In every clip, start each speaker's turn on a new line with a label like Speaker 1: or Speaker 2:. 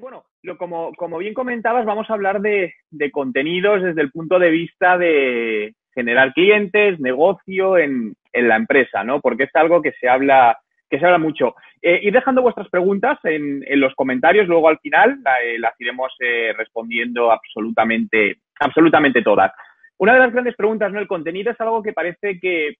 Speaker 1: bueno, lo, como, como bien comentabas, vamos a hablar de, contenidos desde el punto de vista de generar clientes, negocio en, la empresa, ¿no? Porque es algo que se habla, que se habla mucho. Eh, ir dejando vuestras preguntas en, en, los comentarios, luego al final eh, las iremos eh, respondiendo absolutamente, absolutamente todas. Una de las grandes preguntas, ¿no? El contenido es algo que parece que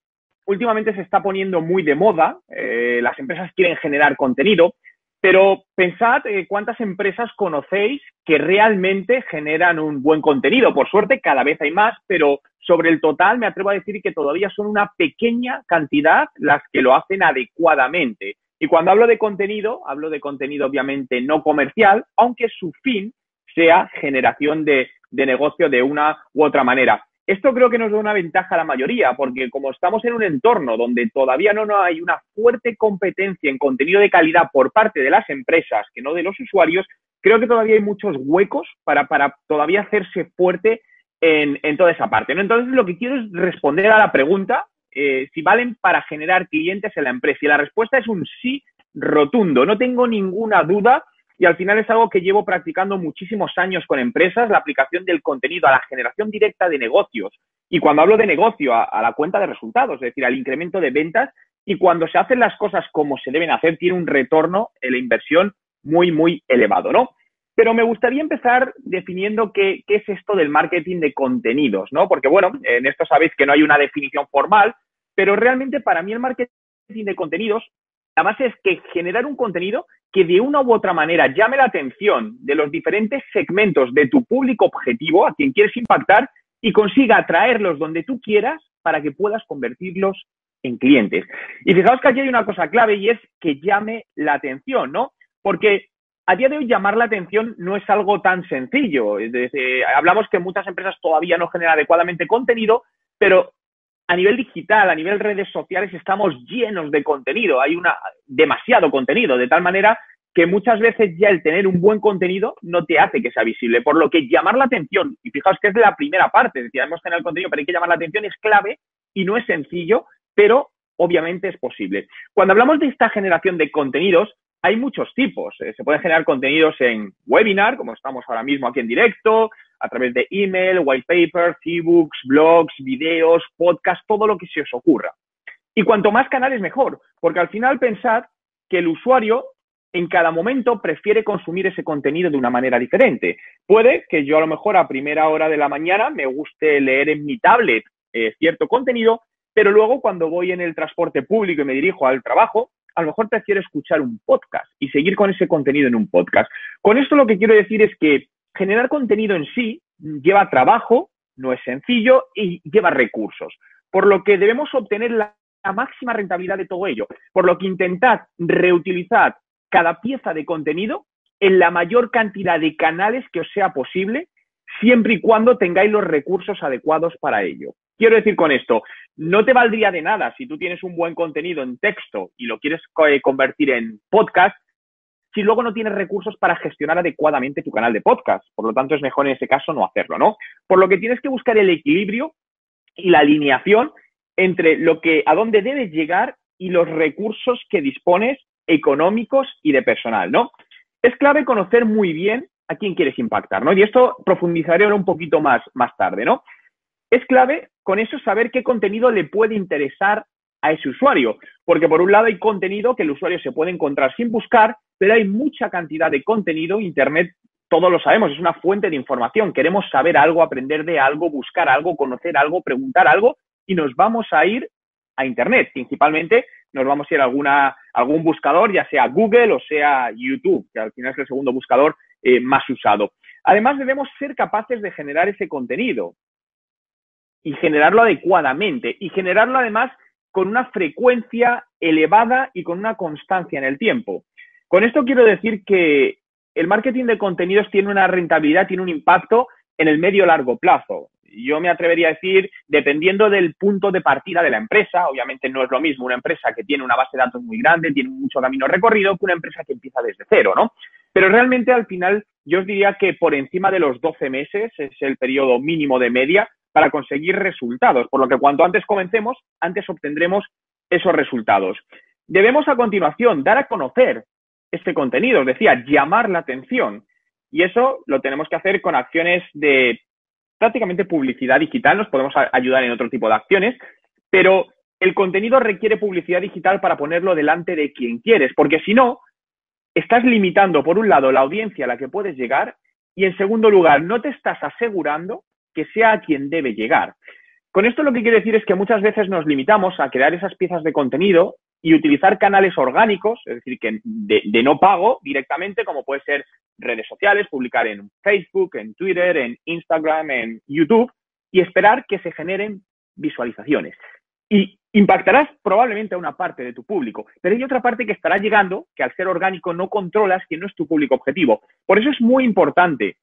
Speaker 1: últimamente se está poniendo muy de moda. Eh, las empresas quieren generar contenido, pero pensad eh, cuántas empresas conocéis que realmente generan un buen contenido. Por suerte, cada vez hay más, pero sobre el total me atrevo a decir que todavía son una pequeña cantidad las que lo hacen adecuadamente. Y cuando hablo de contenido, hablo de contenido obviamente no comercial, aunque su fin sea generación de, de negocio de una u otra manera. Esto creo que nos da una ventaja a la mayoría, porque como estamos en un entorno donde todavía no, hay una fuerte competencia en contenido de calidad por parte de las empresas, que no de los usuarios, creo que todavía hay muchos huecos para, para todavía hacerse fuerte en, en, toda esa parte. Entonces, lo que quiero es responder a la pregunta eh, si valen para generar clientes en la empresa. Y la respuesta es un sí rotundo. No tengo ninguna duda y al final es algo que llevo practicando muchísimos años con empresas, la aplicación del contenido a la generación directa de negocios. Y cuando hablo de negocio, a, la cuenta de resultados, es decir, al incremento de ventas. Y cuando se hacen las cosas como se deben hacer, tiene un retorno en la inversión muy, muy elevado, ¿no? Pero me gustaría empezar definiendo qué, qué es esto del marketing de contenidos, ¿no? Porque, bueno, en esto sabéis que no hay una definición formal, pero realmente para mí el marketing de contenidos, la base es que generar un contenido que de una u otra manera llame la atención de los diferentes segmentos de tu público objetivo, a quien quieres impactar, y consiga atraerlos donde tú quieras para que puedas convertirlos en clientes. Y fijaos que aquí hay una cosa clave y es que llame la atención, ¿no? Porque a día de hoy llamar la atención no es algo tan sencillo. Hablamos que muchas empresas todavía no generan adecuadamente contenido, pero a nivel digital, a nivel redes sociales, estamos llenos de contenido, hay una, demasiado contenido, de tal manera que muchas veces ya el tener un buen contenido no te hace que sea visible, por lo que llamar la atención, y fijaos que es la primera parte, es decir, hemos el contenido, pero hay que llamar la atención, es clave y no es sencillo, pero obviamente es posible. Cuando hablamos de esta generación de contenidos, hay muchos tipos. Eh, se pueden generar contenidos en webinar, como estamos ahora mismo aquí en directo, a través de email, white papers, ebooks, blogs, videos, podcasts, todo lo que se os ocurra. Y cuanto más canales, mejor, porque al final pensad que el usuario en cada momento prefiere consumir ese contenido de una manera diferente. Puede que yo a lo mejor a primera hora de la mañana me guste leer en mi tablet eh, cierto contenido, pero luego cuando voy en el transporte público y me dirijo al trabajo, a lo mejor prefiero escuchar un podcast y seguir con ese contenido en un podcast. Con esto lo que quiero decir es que generar contenido en sí lleva trabajo, no es sencillo y lleva recursos, por lo que debemos obtener la, máxima rentabilidad de todo ello, por lo que intentad reutilizar cada pieza de contenido en la mayor cantidad de canales que os sea posible, siempre y cuando tengáis los recursos adecuados para ello. Quiero decir con esto, no te valdría de nada si tú tienes un buen contenido en texto y lo quieres eh, convertir en podcast, si luego no tienes recursos para gestionar adecuadamente tu canal de podcast. Por lo tanto, es mejor en ese caso no hacerlo, ¿no? Por lo que tienes que buscar el equilibrio y la alineación entre lo que, a dónde debes llegar y los recursos que dispones económicos y de personal, ¿no? Es clave conocer muy bien a quién quieres impactar, ¿no? Y esto profundizaré ahora un poquito más, más tarde, ¿no? Es clave con eso saber qué contenido le puede interesar a ese usuario, porque por un lado hay contenido que el usuario se puede encontrar sin buscar, pero hay mucha cantidad de contenido, Internet, todos lo sabemos, es una fuente de información, queremos saber algo, aprender de algo, buscar algo, conocer algo, preguntar algo, y nos vamos a ir a Internet, principalmente nos vamos a ir a alguna, algún buscador, ya sea Google o sea YouTube, que al final es el segundo buscador eh, más usado. Además, debemos ser capaces de generar ese contenido y generarlo adecuadamente y generarlo además con una frecuencia elevada y con una constancia en el tiempo. Con esto quiero decir que el marketing de contenidos tiene una rentabilidad, tiene un impacto en el medio largo plazo yo me atrevería a decir, dependiendo del punto de partida de la empresa, obviamente no es lo mismo una empresa que tiene una base de datos muy grande, tiene mucho camino recorrido, que una empresa que empieza desde cero, ¿no? Pero realmente al final yo os diría que por encima de los 12 meses es el periodo mínimo de media para conseguir resultados, por lo que cuanto antes comencemos, antes obtendremos esos resultados. Debemos a continuación dar a conocer este contenido, os decía, llamar la atención. Y eso lo tenemos que hacer con acciones de prácticamente publicidad digital, nos podemos ayudar en otro tipo de acciones, pero el contenido requiere publicidad digital para ponerlo delante de quien quieres, porque si no, estás limitando, por un lado, la audiencia a la que puedes llegar y, en segundo lugar, no te estás asegurando que sea a quien debe llegar. Con esto lo que quiero decir es que muchas veces nos limitamos a crear esas piezas de contenido y utilizar canales orgánicos, es decir, que de, de, no pago directamente, como puede ser redes sociales, publicar en Facebook, en Twitter, en Instagram, en YouTube, y esperar que se generen visualizaciones. Y impactarás probablemente a una parte de tu público, pero hay otra parte que estará llegando que al ser orgánico no controlas que no es tu público objetivo. Por eso es muy importante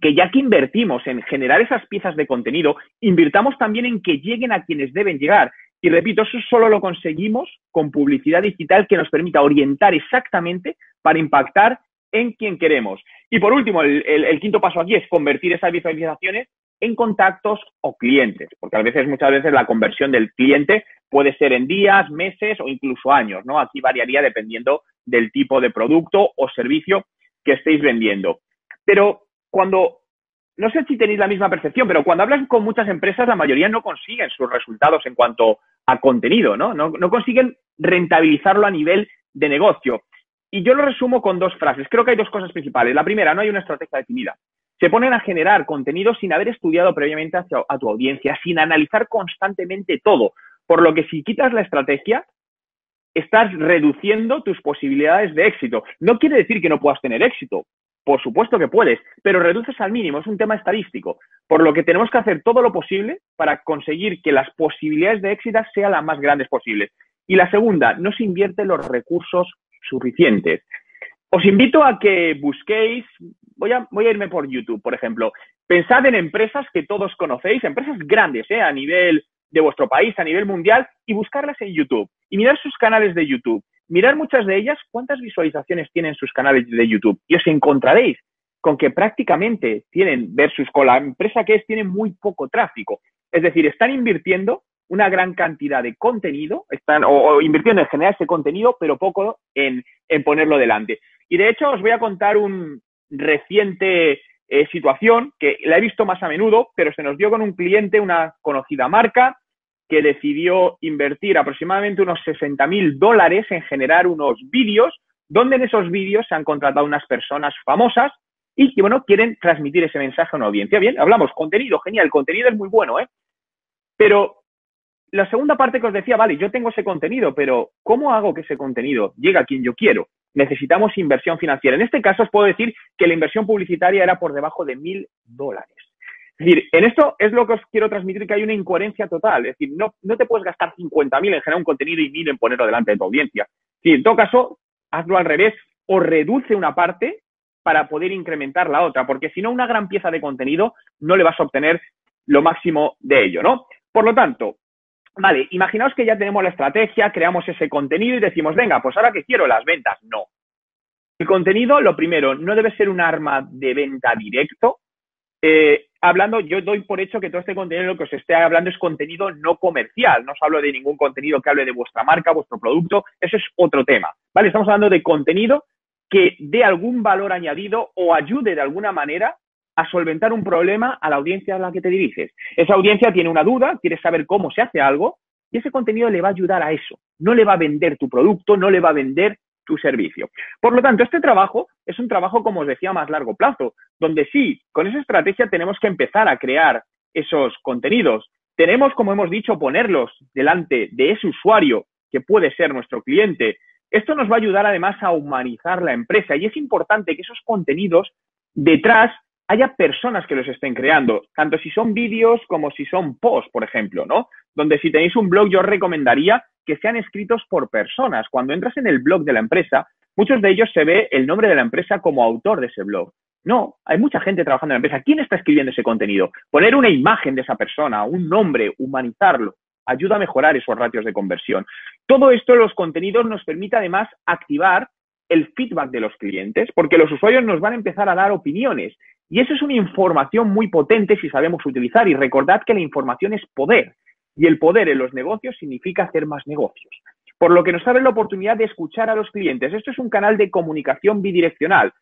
Speaker 1: que ya que invertimos en generar esas piezas de contenido, invirtamos también en que lleguen a quienes deben llegar. Y repito, eso solo lo conseguimos con publicidad digital que nos permita orientar exactamente para impactar en quien queremos. Y por último, el, el quinto paso aquí es convertir esas visualizaciones en contactos o clientes, porque a veces, muchas veces, la conversión del cliente puede ser en días, meses o incluso años, ¿no? Aquí variaría dependiendo del tipo de producto o servicio que estéis vendiendo. Pero cuando, no sé si tenéis la misma percepción, pero cuando hablas con muchas empresas, la mayoría no consiguen sus resultados en cuanto a contenido, ¿no? No, no consiguen rentabilizarlo a nivel de negocio. Y yo lo resumo con dos frases. Creo que hay dos cosas principales. La primera, no hay una estrategia definida se ponen a generar contenido sin haber estudiado previamente a tu audiencia, sin analizar constantemente todo. Por lo que si quitas la estrategia, estás reduciendo tus posibilidades de éxito. No quiere decir que no puedas tener éxito. Por supuesto que puedes, pero reduces al mínimo, es un tema estadístico. Por lo que tenemos que hacer todo lo posible para conseguir que las posibilidades de éxito sean las más grandes posibles. Y la segunda, no se invierten los recursos suficientes. Os invito a que busquéis voy a, voy a irme por YouTube, por ejemplo. Pensad en empresas que todos conocéis, empresas grandes, ¿eh? a nivel de vuestro país, a nivel mundial, y buscarlas en YouTube. Y mirar sus canales de YouTube. Mirar muchas de ellas cuántas visualizaciones tienen sus canales de YouTube. Y os encontraréis con que prácticamente tienen, versus con la empresa que es, tienen muy poco tráfico. Es decir, están invirtiendo una gran cantidad de contenido, están o, invirtiendo en generar ese contenido, pero poco en, en, ponerlo delante. Y de hecho os voy a contar un, reciente eh, situación que la he visto más a menudo, pero se nos dio con un cliente, una conocida marca, que decidió invertir aproximadamente unos 60 mil dólares en generar unos vídeos, donde en esos vídeos se han contratado unas personas famosas y que, bueno, quieren transmitir ese mensaje a una audiencia. Bien, hablamos, contenido, genial, el contenido es muy bueno, ¿eh? Pero la segunda parte que os decía, vale, yo tengo ese contenido, pero ¿cómo hago que ese contenido llegue a quien yo quiero? necesitamos inversión financiera. En este caso os puedo decir que la inversión publicitaria era por debajo de mil dólares. Es decir, en esto es lo que os quiero transmitir que hay una incoherencia total. Es decir, no, no te puedes gastar 50.000 en generar un contenido y 1.000 en ponerlo delante de tu audiencia. Sí, en todo caso, hazlo al revés o reduce una parte para poder incrementar la otra, porque si no, una gran pieza de contenido no le vas a obtener lo máximo de ello, ¿no? Por lo tanto, Vale, imaginaos que ya tenemos la estrategia, creamos ese contenido y decimos, venga, pues ahora que quiero las ventas. No. El contenido, lo primero, no debe ser un arma de venta directo. Eh, hablando, yo doy por hecho que todo este contenido lo que os esté hablando es contenido no comercial. No os hablo de ningún contenido que hable de vuestra marca, vuestro producto. Eso es otro tema. ¿Vale? Estamos hablando de contenido que dé algún valor añadido o ayude de alguna manera a solventar un problema a la audiencia a la que te diriges. Esa audiencia tiene una duda, quiere saber cómo se hace algo y ese contenido le va a ayudar a eso. No le va a vender tu producto, no le va a vender tu servicio. Por lo tanto, este trabajo es un trabajo, como os decía, más largo plazo, donde sí, con esa estrategia tenemos que empezar a crear esos contenidos. Tenemos, como hemos dicho, ponerlos delante de ese usuario que puede ser nuestro cliente. Esto nos va a ayudar además a humanizar la empresa y es importante que esos contenidos detrás haya personas que los estén creando, tanto si son vídeos como si son posts, por ejemplo, ¿no? Donde si tenéis un blog, yo recomendaría que sean escritos por personas. Cuando entras en el blog de la empresa, muchos de ellos se ve el nombre de la empresa como autor de ese blog. No, hay mucha gente trabajando en la empresa. ¿Quién está escribiendo ese contenido? Poner una imagen de esa persona, un nombre, humanizarlo, ayuda a mejorar esos ratios de conversión. Todo esto, los contenidos, nos permite además activar el feedback de los clientes, porque los usuarios nos van a empezar a dar opiniones y eso es una información muy potente si sabemos utilizar. Y recordad que la información es poder. Y el poder en los negocios significa hacer más negocios. por lo que nos abre la oportunidad de escuchar a los clientes. Esto es un canal de comunicación bidireccional.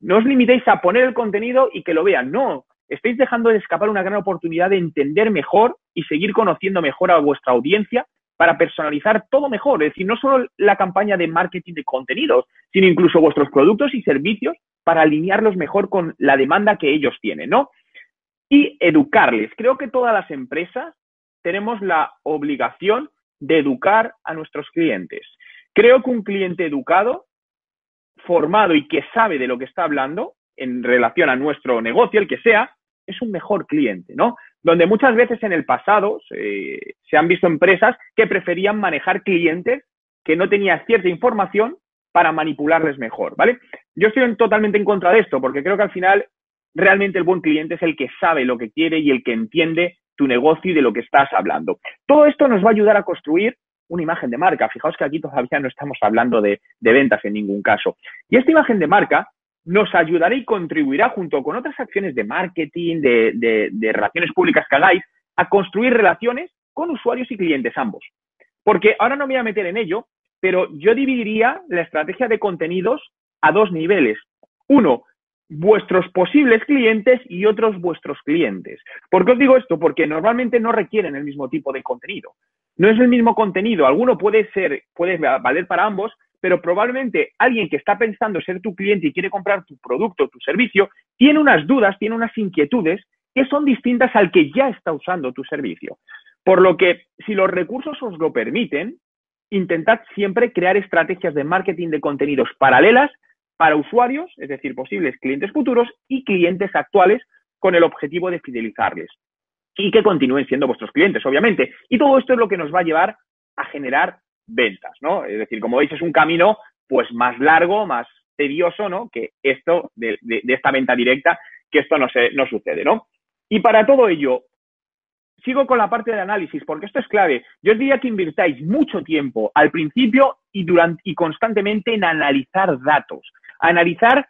Speaker 1: No os limitéis a poner el contenido y que lo vean, no. Estáis dejando de escapar una gran oportunidad de entender mejor y seguir conociendo mejor a vuestra audiencia para personalizar todo mejor. Es decir, no solo la campaña de marketing de contenidos, sino incluso vuestros productos y servicios para alinearlos mejor con la demanda que ellos tienen, ¿no? Y educarles. Creo que todas las empresas tenemos la obligación de educar a nuestros clientes. Creo que un cliente educado, formado y que sabe de lo que está hablando en relación a nuestro negocio, el que sea, es un mejor cliente, ¿no? Donde muchas veces en el pasado se, han visto empresas que preferían manejar clientes que no tenían cierta información para manipularles mejor, ¿vale? Yo estoy totalmente en contra de esto porque creo que al final realmente el buen cliente es el que sabe lo que quiere y el que entiende tu negocio y de lo que estás hablando. Todo esto nos va a ayudar a construir una imagen de marca. Fijaos que aquí todavía no estamos hablando de, ventas en ningún caso. Y esta imagen de marca nos ayudará y contribuirá junto con otras acciones de marketing, de, de, relaciones públicas que hagáis, a construir relaciones con usuarios y clientes ambos. Porque ahora no me voy a meter en ello, pero yo dividiría la estrategia de contenidos a dos niveles. Uno, vuestros posibles clientes y otros vuestros clientes. ¿Por qué os digo esto? Porque normalmente no requieren el mismo tipo de contenido. No es el mismo contenido. Alguno puede ser, puede valer para ambos, pero probablemente alguien que está pensando ser tu cliente y quiere comprar tu producto, tu servicio, tiene unas dudas, tiene unas inquietudes que son distintas al que ya está usando tu servicio. Por lo que, si los recursos os lo permiten, intentad siempre crear estrategias de marketing de contenidos paralelas para usuarios, es decir, posibles clientes futuros y clientes actuales con el objetivo de fidelizarles y que continúen siendo vuestros clientes, obviamente. Y todo esto es lo que nos va a llevar a generar ventas, ¿no? Es decir, como veis, es un camino pues más largo, más tedioso, ¿no? Que esto de, esta venta directa, que esto no, se, no sucede, ¿no? Y para todo ello, sigo con la parte de análisis, porque esto es clave. Yo os diría que invirtáis mucho tiempo al principio y, durante, y constantemente en analizar datos analizar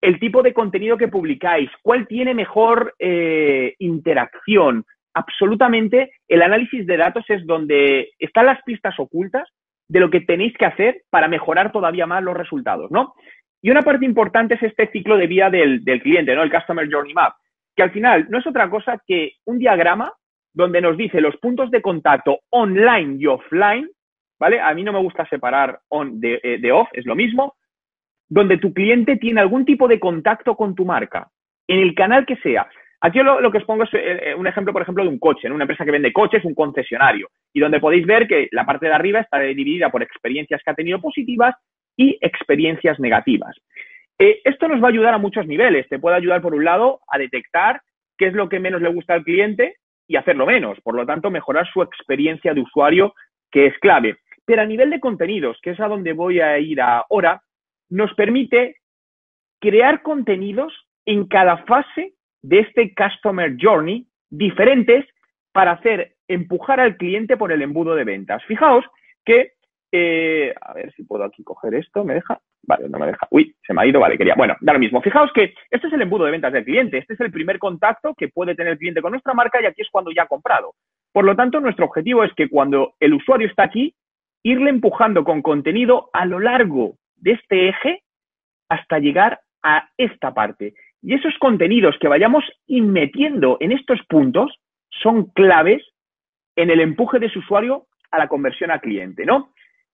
Speaker 1: el tipo de contenido que publicáis, cuál tiene mejor eh, interacción. Absolutamente, el análisis de datos es donde están las pistas ocultas de lo que tenéis que hacer para mejorar todavía más los resultados, ¿no? Y una parte importante es este ciclo de vida del, cliente, ¿no? El Customer Journey Map, que al final no es otra cosa que un diagrama donde nos dice los puntos de contacto online y offline, ¿vale? A mí no me gusta separar on de, eh, de off, es lo mismo, donde tu cliente tiene algún tipo de contacto con tu marca, en el canal que sea. Aquí lo, que os pongo es eh, un ejemplo, por ejemplo, de un coche, una empresa que vende coches, un concesionario, y donde podéis ver que la parte de arriba está dividida por experiencias que ha tenido positivas y experiencias negativas. Eh, esto nos va a ayudar a muchos niveles. Te puede ayudar, por un lado, a detectar qué es lo que menos le gusta al cliente y hacerlo menos. Por lo tanto, mejorar su experiencia de usuario, que es clave. Pero a nivel de contenidos, que es a donde voy a ir ahora, nos permite crear contenidos en cada fase de este Customer Journey diferentes para hacer empujar al cliente por el embudo de ventas. Fijaos que, eh, a ver si puedo aquí coger esto, ¿me deja? Vale, no me deja. Uy, se me ha ido, vale, quería. Bueno, da lo mismo. Fijaos que este es el embudo de ventas del cliente, este es el primer contacto que puede tener el cliente con nuestra marca y aquí es cuando ya ha comprado. Por lo tanto, nuestro objetivo es que cuando el usuario está aquí, irle empujando con contenido a lo largo de este eje hasta llegar a esta parte. Y esos contenidos que vayamos metiendo en estos puntos son claves en el empuje de su usuario a la conversión a cliente, ¿no?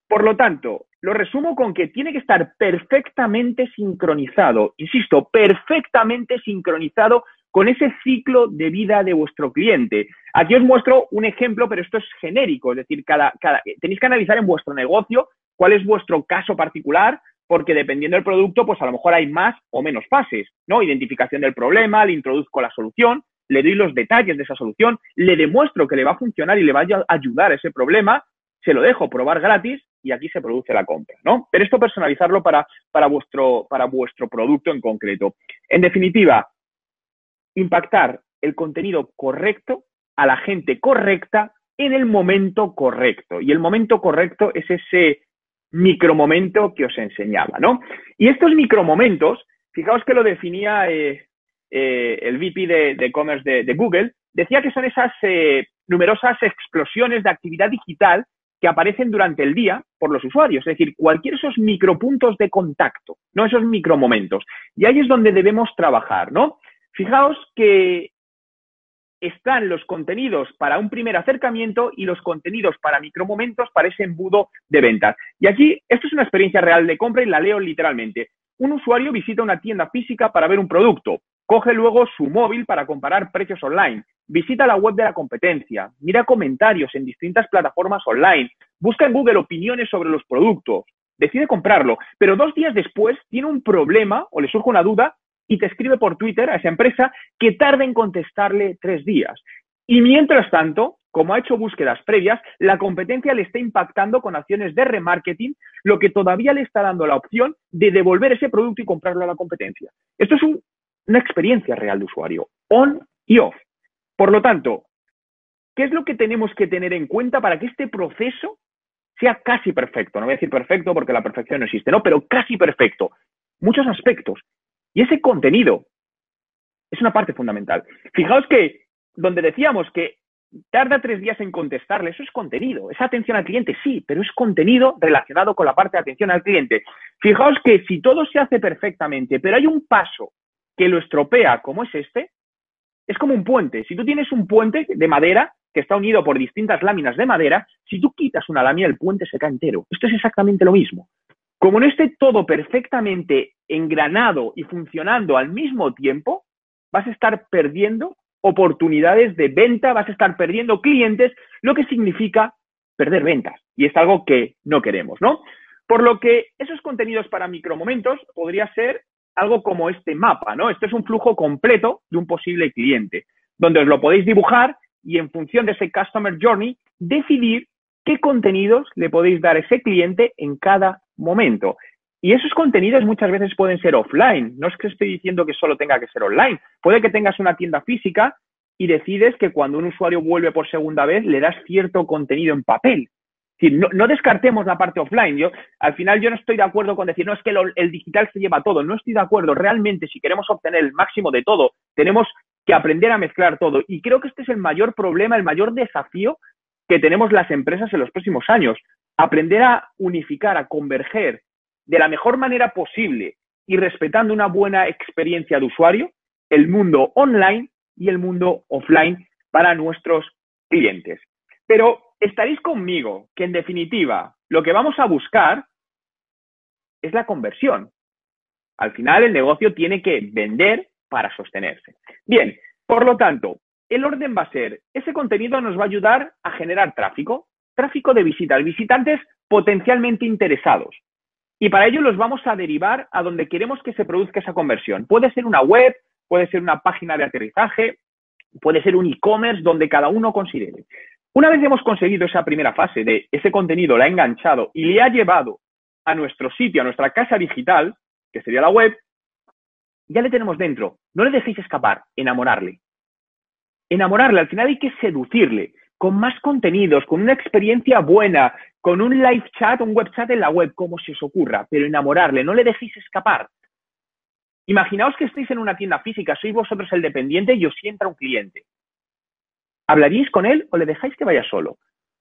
Speaker 1: Por lo tanto, lo resumo con que tiene que estar perfectamente sincronizado, insisto, perfectamente sincronizado con ese ciclo de vida de vuestro cliente. Aquí os muestro un ejemplo, pero esto es genérico, es decir, cada, cada, tenéis que analizar en vuestro negocio cuál es vuestro caso particular, porque dependiendo del producto, pues a lo mejor hay más o menos fases, ¿no? Identificación del problema, le introduzco la solución, le doy los detalles de esa solución, le demuestro que le va a funcionar y le va a ayudar a ese problema, se lo dejo probar gratis y aquí se produce la compra, ¿no? Pero esto personalizarlo para, para, vuestro, para vuestro producto en concreto. En definitiva, impactar el contenido correcto a la gente correcta en el momento correcto. Y el momento correcto es ese micromomento que os enseñaba, ¿no? Y estos micromomentos, fijaos que lo definía eh, eh, el VP de e-commerce de, Google, decía que son esas eh, numerosas explosiones de actividad digital que aparecen durante el día por los usuarios, es decir, cualquier esos micropuntos de contacto, no esos micromomentos. Y ahí es donde debemos trabajar, ¿no? Fijaos que están los contenidos para un primer acercamiento y los contenidos para micromomentos para ese embudo de ventas. Y aquí, esto es una experiencia real de compra y la leo literalmente. Un usuario visita una tienda física para ver un producto, coge luego su móvil para comparar precios online, visita la web de la competencia, mira comentarios en distintas plataformas online, busca en Google opiniones sobre los productos, decide comprarlo, pero dos días después tiene un problema o le surge una duda y te escribe por Twitter a esa empresa que tarda en contestarle tres días. Y mientras tanto, como ha hecho búsquedas previas, la competencia le está impactando con acciones de remarketing, lo que todavía le está dando la opción de devolver ese producto y comprarlo a la competencia. Esto es una experiencia real de usuario, on y off. Por lo tanto, ¿qué es lo que tenemos que tener en cuenta para que este proceso sea casi perfecto? No voy a decir perfecto porque la perfección no existe, no, pero casi perfecto. Muchos aspectos. Y ese contenido es una parte fundamental. Fijaos que donde decíamos que tarda tres días en contestarle, eso es contenido, es atención al cliente, sí, pero es contenido relacionado con la parte de atención al cliente. Fijaos que si todo se hace perfectamente, pero hay un paso que lo estropea, como es este, es como un puente. Si tú tienes un puente de madera que está unido por distintas láminas de madera, si tú quitas una lámina, el puente se cae entero. Esto es exactamente lo mismo. Como no esté todo perfectamente engranado y funcionando al mismo tiempo, vas a estar perdiendo oportunidades de venta, vas a estar perdiendo clientes, lo que significa perder ventas. Y es algo que no queremos, ¿no? Por lo que esos contenidos para micromomentos podría ser algo como este mapa, ¿no? Este es un flujo completo de un posible cliente, donde os lo podéis dibujar y en función de ese Customer Journey, decidir qué contenidos le podéis dar a ese cliente en cada momento. Y esos contenidos muchas veces pueden ser offline. No es que estoy diciendo que solo tenga que ser online. Puede que tengas una tienda física y decides que cuando un usuario vuelve por segunda vez le das cierto contenido en papel. no, no, descartemos la parte offline. Yo, al final yo no estoy de acuerdo con decir, no, es que el digital se lleva todo. No estoy de acuerdo. Realmente, si queremos obtener el máximo de todo, tenemos que aprender a mezclar todo. Y creo que este es el mayor problema, el mayor desafío que tenemos las empresas en los próximos años aprender a unificar, a converger de la mejor manera posible y respetando una buena experiencia de usuario, el mundo online y el mundo offline para nuestros clientes. Pero estaréis conmigo que en definitiva lo que vamos a buscar es la conversión. Al final el negocio tiene que vender para sostenerse. Bien, por lo tanto, el orden va a ser, ese contenido nos va a ayudar a generar tráfico, tráfico de visitas, visitantes potencialmente interesados. Y para ello los vamos a derivar a donde queremos que se produzca esa conversión. Puede ser una web, puede ser una página de aterrizaje, puede ser un e-commerce donde cada uno considere. Una vez hemos conseguido esa primera fase de ese contenido, la ha enganchado y le ha llevado a nuestro sitio, a nuestra casa digital, que sería la web, ya le tenemos dentro. No le dejéis escapar, enamorarle. Enamorarle, al final hay que seducirle con más contenidos, con una experiencia buena, con un live chat, un web chat en la web, como si os ocurra, pero enamorarle, no le dejéis escapar. Imaginaos que estéis en una tienda física, sois vosotros el dependiente y os entra un cliente. ¿Hablaríais con él o le dejáis que vaya solo?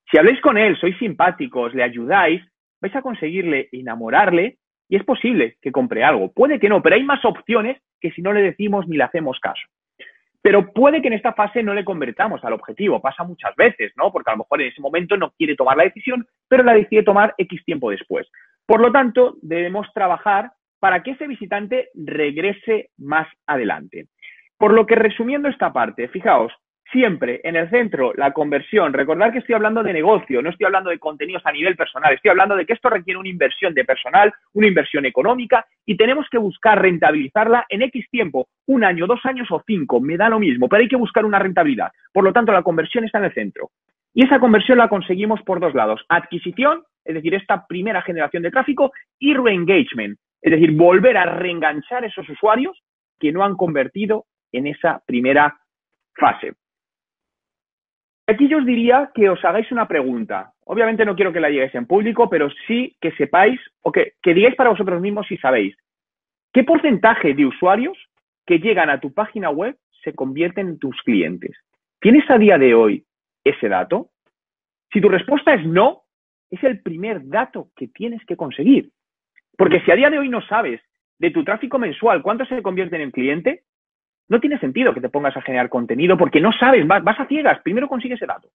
Speaker 1: Si habléis con él, sois simpáticos, le ayudáis, vais a conseguirle enamorarle y es posible que compre algo. Puede que no, pero hay más opciones que si no le decimos ni le hacemos caso. Pero puede que en esta fase no le convertamos al objetivo, pasa muchas veces, ¿no? Porque a lo mejor en ese momento no quiere tomar la decisión, pero la decide tomar X tiempo después. Por lo tanto, debemos trabajar para que ese visitante regrese más adelante. Por lo que resumiendo esta parte, fijaos, siempre en el centro la conversión. Recordar que estoy hablando de negocio, no estoy hablando de contenidos a nivel personal, estoy hablando de que esto requiere una inversión de personal, una inversión económica y tenemos que buscar rentabilizarla en X tiempo, un año, dos años o cinco, me da lo mismo, pero hay que buscar una rentabilidad. Por lo tanto, la conversión está en el centro. Y esa conversión la conseguimos por dos lados, adquisición, es decir, esta primera generación de tráfico, y reengagement, es decir, volver a reenganchar esos usuarios que no han convertido en esa primera fase. Aquí yo os diría que os hagáis una pregunta. Obviamente no quiero que la lleguéis en público, pero sí que sepáis o que, que digáis para vosotros mismos si sabéis. ¿Qué porcentaje de usuarios que llegan a tu página web se convierten en tus clientes? ¿Tienes a día de hoy ese dato? Si tu respuesta es no, es el primer dato que tienes que conseguir. Porque si a día de hoy no sabes de tu tráfico mensual cuánto se convierte en cliente, no tiene sentido que te pongas a generar contenido porque no sabes, vas, a ciegas, primero consigue ese dato.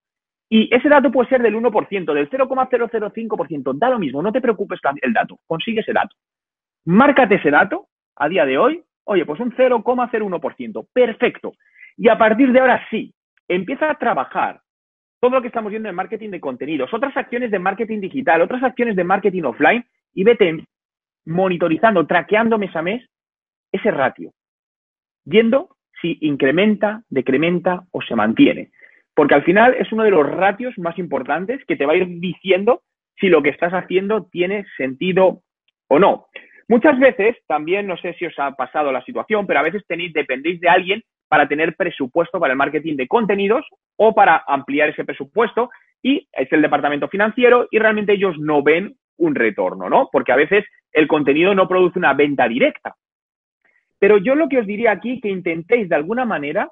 Speaker 1: Y ese dato puede ser del 1%, del 0,005%, da lo mismo, no te preocupes el dato, consigue ese dato. Márcate ese dato a día de hoy, oye, pues un 0,01%, perfecto. Y a partir de ahora sí, empieza a trabajar todo lo que estamos viendo en marketing de contenidos, otras acciones de marketing digital, otras acciones de marketing offline y vete monitorizando, traqueando mes a mes ese ratio, viendo si incrementa, decrementa o se mantiene porque al final es uno de los ratios más importantes que te va a ir diciendo si lo que estás haciendo tiene sentido o no. Muchas veces, también no sé si os ha pasado la situación, pero a veces tenéis, dependéis de alguien para tener presupuesto para el marketing de contenidos o para ampliar ese presupuesto y es el departamento financiero y realmente ellos no ven un retorno, ¿no? Porque a veces el contenido no produce una venta directa. Pero yo lo que os diría aquí, que intentéis de alguna manera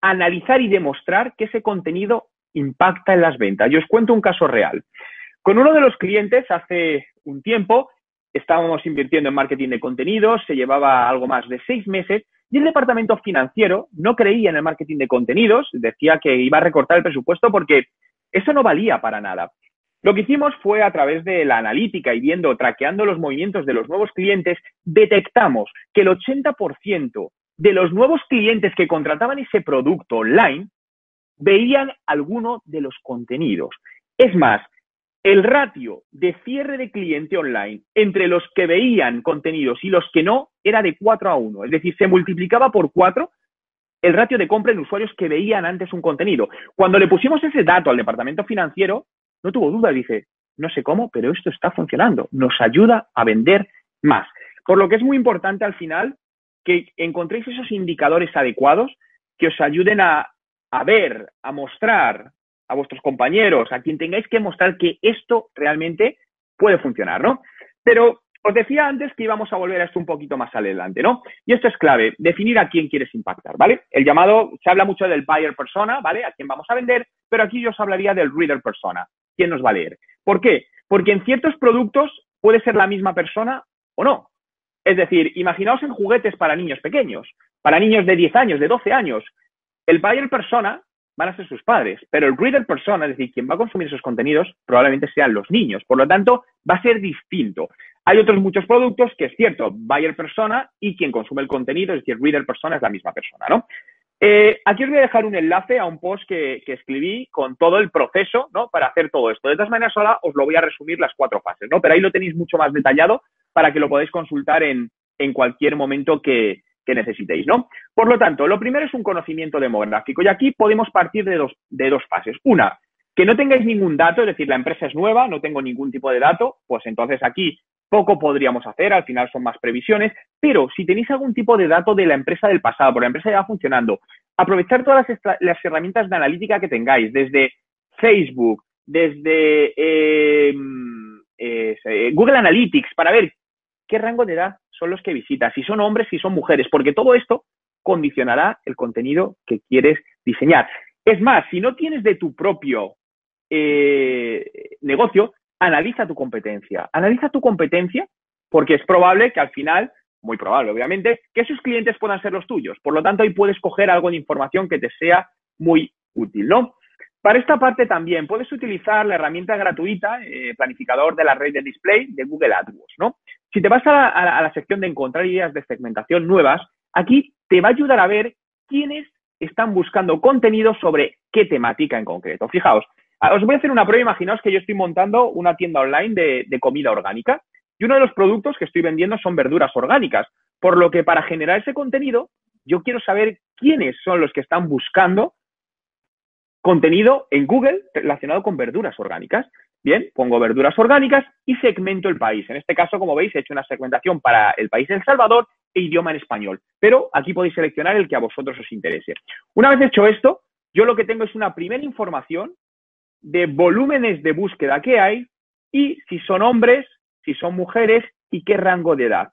Speaker 1: analizar y demostrar que ese contenido impacta en las ventas. Yo os cuento un caso real. Con uno de los clientes hace un tiempo estábamos invirtiendo en marketing de contenidos, se llevaba algo más de seis meses y el departamento financiero no creía en el marketing de contenidos, decía que iba a recortar el presupuesto porque eso no valía para nada. Lo que hicimos fue a través de la analítica y viendo, traqueando los movimientos de los nuevos clientes, detectamos que el 80% de los nuevos clientes que contrataban ese producto online veían alguno de los contenidos. Es más, el ratio de cierre de cliente online entre los que veían contenidos y los que no era de 4 a 1. Es decir, se multiplicaba por 4 el ratio de compra en usuarios que veían antes un contenido. Cuando le pusimos ese dato al departamento financiero, no tuvo duda, dice, no sé cómo, pero esto está funcionando, nos ayuda a vender más. Por lo que es muy importante al final que encontréis esos indicadores adecuados que os ayuden a, ver, a mostrar a vuestros compañeros, a quien tengáis que mostrar que esto realmente puede funcionar, ¿no? Pero os decía antes que íbamos a volver a esto un poquito más adelante, ¿no? Y esto es clave, definir a quién quieres impactar, ¿vale? El llamado, se habla mucho del buyer persona, ¿vale? A quién vamos a vender, pero aquí yo os hablaría del reader persona, quién nos va a leer. ¿Por qué? Porque en ciertos productos puede ser la misma persona o no. Es decir, imaginaos en juguetes para niños pequeños, para niños de 10 años, de 12 años. El buyer persona van a ser sus padres, pero el reader persona, es decir, quien va a consumir esos contenidos, probablemente sean los niños. Por lo tanto, va a ser distinto. Hay otros muchos productos que es cierto, buyer persona y quien consume el contenido, es decir, reader persona es la misma persona, ¿no? Eh, aquí os voy a dejar un enlace a un post que, que, escribí con todo el proceso, ¿no? Para hacer todo esto. De todas maneras, ahora os lo voy a resumir las cuatro fases, ¿no? Pero ahí lo tenéis mucho más detallado para que lo podáis consultar en, cualquier momento que, necesitéis, ¿no? Por lo tanto, lo primero es un conocimiento demográfico y aquí podemos partir de dos, de dos fases. Una, que no tengáis ningún dato, es decir, la empresa es nueva, no tengo ningún tipo de dato, pues entonces aquí poco podríamos hacer, al final son más previsiones, pero si tenéis algún tipo de dato de la empresa del pasado, por la empresa ya va funcionando, aprovechar todas las, herramientas de analítica que tengáis, desde Facebook, desde eh, eh, Google Analytics, para ver qué rango de edad son los que visitas, si son hombres, si son mujeres, porque todo esto condicionará el contenido que quieres diseñar. Es más, si no tienes de tu propio eh, negocio, analiza tu competencia. Analiza tu competencia porque es probable que al final, muy probable obviamente, que esos clientes puedan ser los tuyos. Por lo tanto, ahí puedes coger algo de información que te sea muy útil, ¿no? Para esta parte también puedes utilizar la herramienta gratuita, eh, planificador de la red de display de Google AdWords, ¿no? Si te vas a la, sección de encontrar ideas de segmentación nuevas, aquí te va a ayudar a ver quiénes están buscando contenido sobre qué temática en concreto. Fijaos, os voy a hacer una prueba. Imaginaos que yo estoy montando una tienda online de, de, comida orgánica y uno de los productos que estoy vendiendo son verduras orgánicas. Por lo que para generar ese contenido, yo quiero saber quiénes son los que están buscando contenido en Google relacionado con verduras orgánicas. Bien, pongo verduras orgánicas y segmento el país. En este caso, como veis, he hecho una segmentación para el país El Salvador e idioma en español. Pero aquí podéis seleccionar el que a vosotros os interese. Una vez hecho esto, yo lo que tengo es una primera información de volúmenes de búsqueda que hay y si son hombres, si son mujeres y qué rango de edad.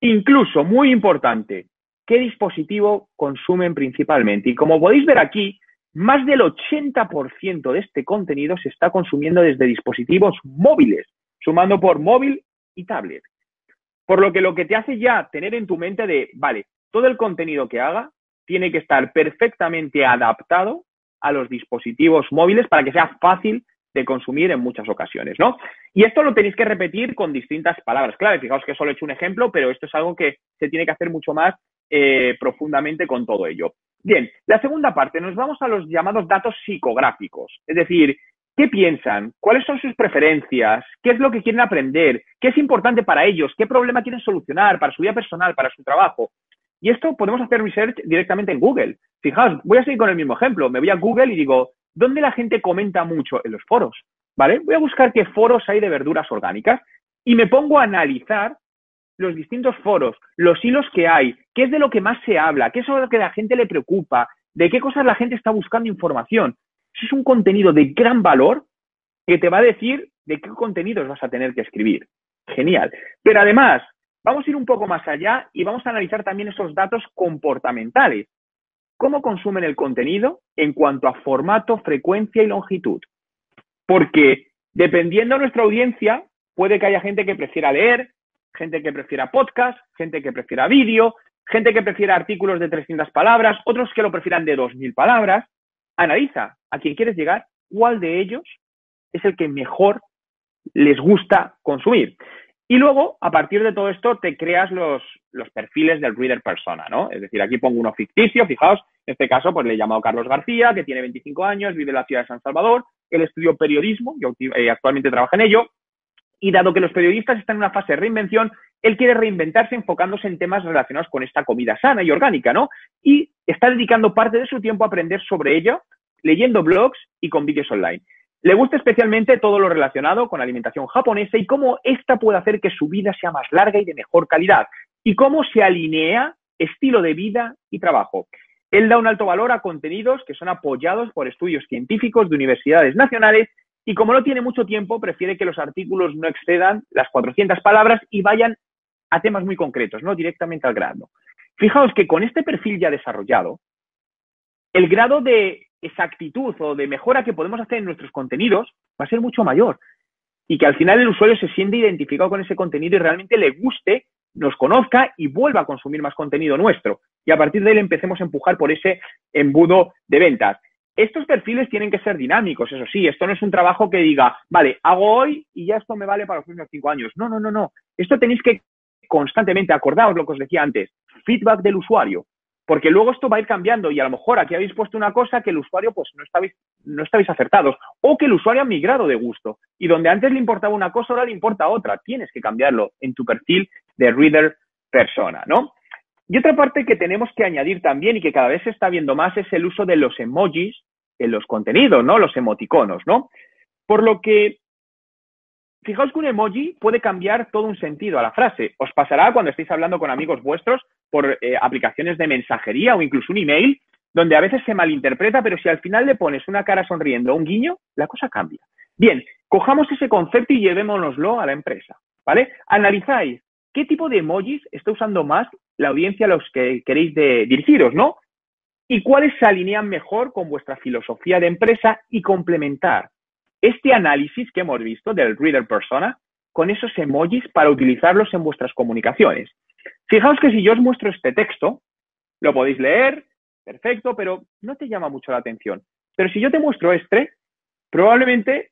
Speaker 1: Incluso, muy importante, qué dispositivo consumen principalmente. Y como podéis ver aquí, más del 80% de este contenido se está consumiendo desde dispositivos móviles, sumando por móvil y tablet. Por lo que lo que te hace ya tener en tu mente de, vale, todo el contenido que haga tiene que estar perfectamente adaptado a los dispositivos móviles para que sea fácil de consumir en muchas ocasiones, ¿no? Y esto lo tenéis que repetir con distintas palabras. Claro, fijaos que solo he hecho un ejemplo, pero esto es algo que se tiene que hacer mucho más eh, profundamente con todo ello. Bien, la segunda parte, nos vamos a los llamados datos psicográficos, es decir, ¿qué piensan? ¿Cuáles son sus preferencias? ¿Qué es lo que quieren aprender? ¿Qué es importante para ellos? ¿Qué problema quieren solucionar para su vida personal, para su trabajo? Y esto podemos hacer research directamente en Google. Fijaos, voy a seguir con el mismo ejemplo. Me voy a Google y digo, ¿dónde la gente comenta mucho? En los foros, ¿vale? Voy a buscar qué foros hay de verduras orgánicas y me pongo a analizar los distintos foros, los hilos que hay, qué es de lo que más se habla, qué es lo que la gente le preocupa, de qué cosas la gente está buscando información. Eso es un contenido de gran valor que te va a decir de qué contenidos vas a tener que escribir. Genial. Pero además, vamos a ir un poco más allá y vamos a analizar también esos datos comportamentales. ¿Cómo consumen el contenido en cuanto a formato, frecuencia y longitud? Porque dependiendo de nuestra audiencia, puede que haya gente que prefiera leer, gente que prefiera podcast, gente que prefiera vídeo, gente que prefiera artículos de 300 palabras, otros que lo prefieran de 2.000 palabras. Analiza a quién quieres llegar, cuál de ellos es el que mejor les gusta consumir. Y luego, a partir de todo esto, te creas los, perfiles del reader persona, ¿no? Es decir, aquí pongo uno ficticio, fijaos, en este caso, pues le he llamado Carlos García, que tiene 25 años, vive en la ciudad de San Salvador, él estudió periodismo, yo eh, actualmente trabaja en ello, y dado que los periodistas están en una fase de reinvención, él quiere reinventarse enfocándose en temas relacionados con esta comida sana y orgánica, ¿no? Y está dedicando parte de su tiempo a aprender sobre ello, leyendo blogs y con vídeos online. Le gusta especialmente todo lo relacionado con la alimentación japonesa y cómo ésta puede hacer que su vida sea más larga y de mejor calidad, y cómo se alinea estilo de vida y trabajo. Él da un alto valor a contenidos que son apoyados por estudios científicos de universidades nacionales y como no tiene mucho tiempo, prefiere que los artículos no excedan las 400 palabras y vayan a temas muy concretos, no directamente al grado. Fijaos que con este perfil ya desarrollado, el grado de exactitud o de mejora que podemos hacer en nuestros contenidos va a ser mucho mayor y que al final el usuario se siente identificado con ese contenido y realmente le guste, nos conozca y vuelva a consumir más contenido nuestro. Y a partir de él empecemos a empujar por ese embudo de ventas. Estos perfiles tienen que ser dinámicos, eso sí, esto no es un trabajo que diga, vale, hago hoy y ya esto me vale para los próximos cinco años. No, no, no, no. Esto tenéis que constantemente, acordaos lo que os decía antes, feedback del usuario, porque luego esto va a ir cambiando y a lo mejor aquí habéis puesto una cosa que el usuario pues no estabais, no estabais acertados o que el usuario ha migrado de gusto y donde antes le importaba una cosa ahora le importa otra. Tienes que cambiarlo en tu perfil de reader persona, ¿no? Y otra parte que tenemos que añadir también y que cada vez se está viendo más es el uso de los emojis en los contenidos, ¿no? Los emoticonos, ¿no? Por lo que, fijaos que un emoji puede cambiar todo un sentido a la frase. Os pasará cuando estéis hablando con amigos vuestros por eh, aplicaciones de mensajería o incluso un email, donde a veces se malinterpreta, pero si al final le pones una cara sonriendo o un guiño, la cosa cambia. Bien, cojamos ese concepto y llevémonoslo a la empresa, ¿vale? Analizáis qué tipo de emojis está usando más la audiencia a los que queréis dirigiros, ¿no? Y cuáles se alinean mejor con vuestra filosofía de empresa y complementar este análisis que hemos visto del reader persona con esos emojis para utilizarlos en vuestras comunicaciones. Fijaos que si yo os muestro este texto, lo podéis leer, perfecto, pero no te llama mucho la atención. Pero si yo te muestro este, probablemente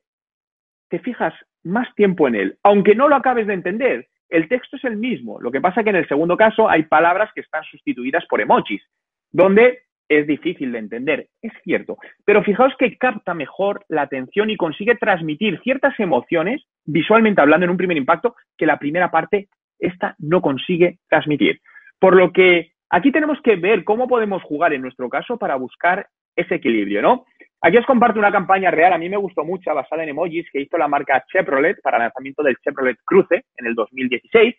Speaker 1: te fijas más tiempo en él, aunque no lo acabes de entender, el texto es el mismo. Lo que pasa que en el segundo caso hay palabras que están sustituidas por emojis, donde es difícil de entender, es cierto. Pero fijaos que capta mejor la atención y consigue transmitir ciertas emociones, visualmente hablando en un primer impacto, que la primera parte, esta no consigue transmitir. Por lo que aquí tenemos que ver cómo podemos jugar en nuestro caso para buscar ese equilibrio, ¿no? Aquí os comparto una campaña real, a mí me gustó mucho, basada en emojis, que hizo la marca Chevrolet para el lanzamiento del Chevrolet Cruze en el 2016.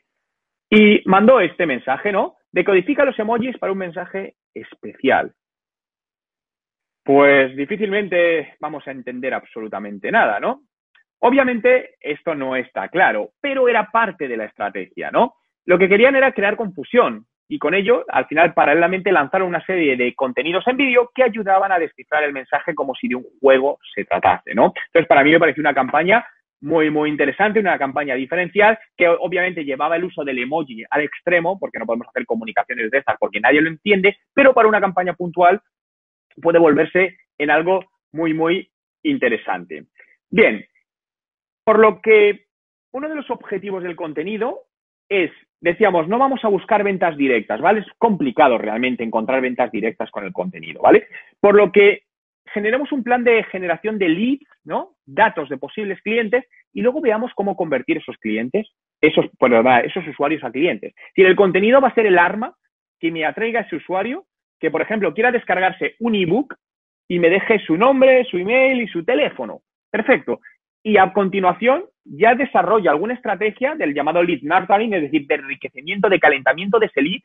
Speaker 1: Y mandó este mensaje, ¿no? Decodifica los emojis para un mensaje especial. Pues difícilmente vamos a entender absolutamente nada, ¿no? Obviamente esto no está claro, pero era parte de la estrategia, ¿no? Lo que querían era crear confusión, y con ello, al final, paralelamente lanzaron una serie de contenidos en vídeo que ayudaban a descifrar el mensaje como si de un juego se tratase, ¿no? Entonces, para mí me pareció una campaña muy, muy interesante, una campaña diferencial que obviamente llevaba el uso del emoji al extremo, porque no podemos hacer comunicaciones de estas porque nadie lo entiende, pero para una campaña puntual puede volverse en algo muy, muy interesante. Bien, por lo que uno de los objetivos del contenido es, decíamos, no vamos a buscar ventas directas, ¿vale? Es complicado realmente encontrar ventas directas con el contenido, ¿vale? Por lo que generemos un plan de generación de leads, ¿no? Datos de posibles clientes y luego veamos cómo convertir esos clientes, esos, esos usuarios a clientes. Si el contenido va a ser el arma que me atraiga a ese usuario que, por ejemplo, quiera descargarse un ebook y me deje su nombre, su email y su teléfono. Perfecto y a continuación ya desarrolla alguna estrategia del llamado lead nurturing, es decir, de enriquecimiento, de calentamiento de ese lead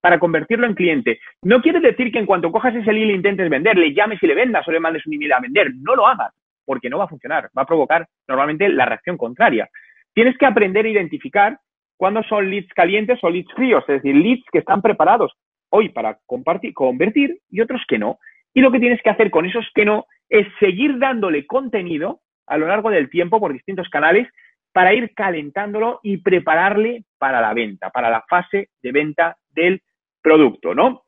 Speaker 1: para convertirlo en cliente. No quiere decir que en cuanto cojas ese lead le intentes vender, le llames y le vendas o le mandes un email a vender. No lo hagas, porque no va a funcionar. Va a provocar normalmente la reacción contraria. Tienes que aprender a identificar cuándo son leads calientes o leads fríos, es decir, leads que están preparados hoy para compartir, convertir y otros que no. Y lo que tienes que hacer con esos que no es seguir dándole contenido a lo largo del tiempo por distintos canales para ir calentándolo y prepararle para la venta, para la fase de venta del producto, ¿no?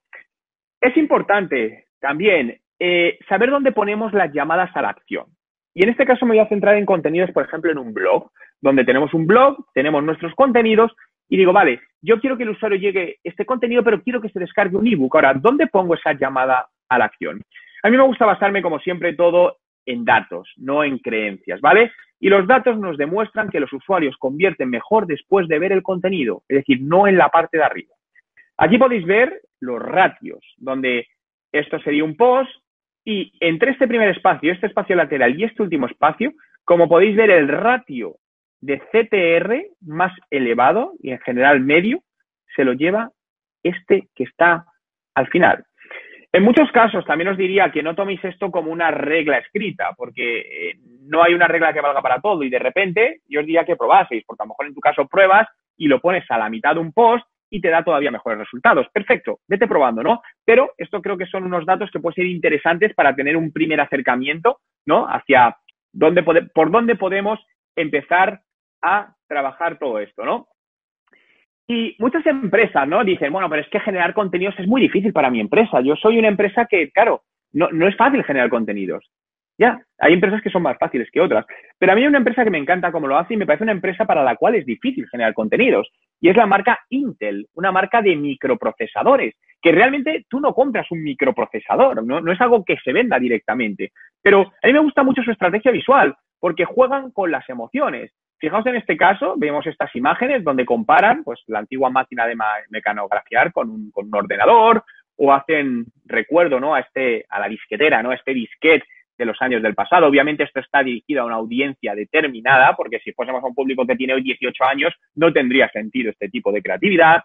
Speaker 1: Es importante también eh, saber dónde ponemos las llamadas a la acción. Y en este caso me voy a centrar en contenidos, por ejemplo, en un blog, donde tenemos un blog, tenemos nuestros contenidos y digo, vale, yo quiero que el usuario llegue este contenido, pero quiero que se descargue un ebook. Ahora, ¿dónde pongo esa llamada a la acción? A mí me gusta basarme, como siempre, todo en datos, no en creencias, ¿vale? Y los datos nos demuestran que los usuarios convierten mejor después de ver el contenido, es decir, no en la parte de arriba. Aquí podéis ver los ratios, donde esto sería un post y entre este primer espacio, este espacio lateral y este último espacio, como podéis ver, el ratio de CTR más elevado y en general medio se lo lleva este que está al final. En muchos casos también os diría que no toméis esto como una regla escrita, porque eh, no hay una regla que valga para todo y de repente yo os diría que probaseis, porque a lo mejor en tu caso pruebas y lo pones a la mitad de un post y te da todavía mejores resultados. Perfecto, vete probando, ¿no? Pero esto creo que son unos datos que pueden ser interesantes para tener un primer acercamiento, ¿no? Hacia dónde por dónde podemos empezar a trabajar todo esto, ¿no? Y muchas empresas, ¿no? Dicen, bueno, pero es que generar contenidos es muy difícil para mi empresa. Yo soy una empresa que, claro, no, no es fácil generar contenidos. Ya, hay empresas que son más fáciles que otras. Pero a mí hay una empresa que me encanta cómo lo hace y me parece una empresa para la cual es difícil generar contenidos. Y es la marca Intel, una marca de microprocesadores, que realmente tú no compras un microprocesador, no, no es algo que se venda directamente. Pero a mí me gusta mucho su estrategia visual, porque juegan con las emociones. Fijaos en este caso, vemos estas imágenes donde comparan pues, la antigua máquina de mecanografiar con un, con un ordenador o hacen recuerdo ¿no? a, este, a la disquetera, ¿no? a este disquete de los años del pasado. Obviamente esto está dirigido a una audiencia determinada, porque si fuésemos a un público que tiene hoy 18 años, no tendría sentido este tipo de creatividad.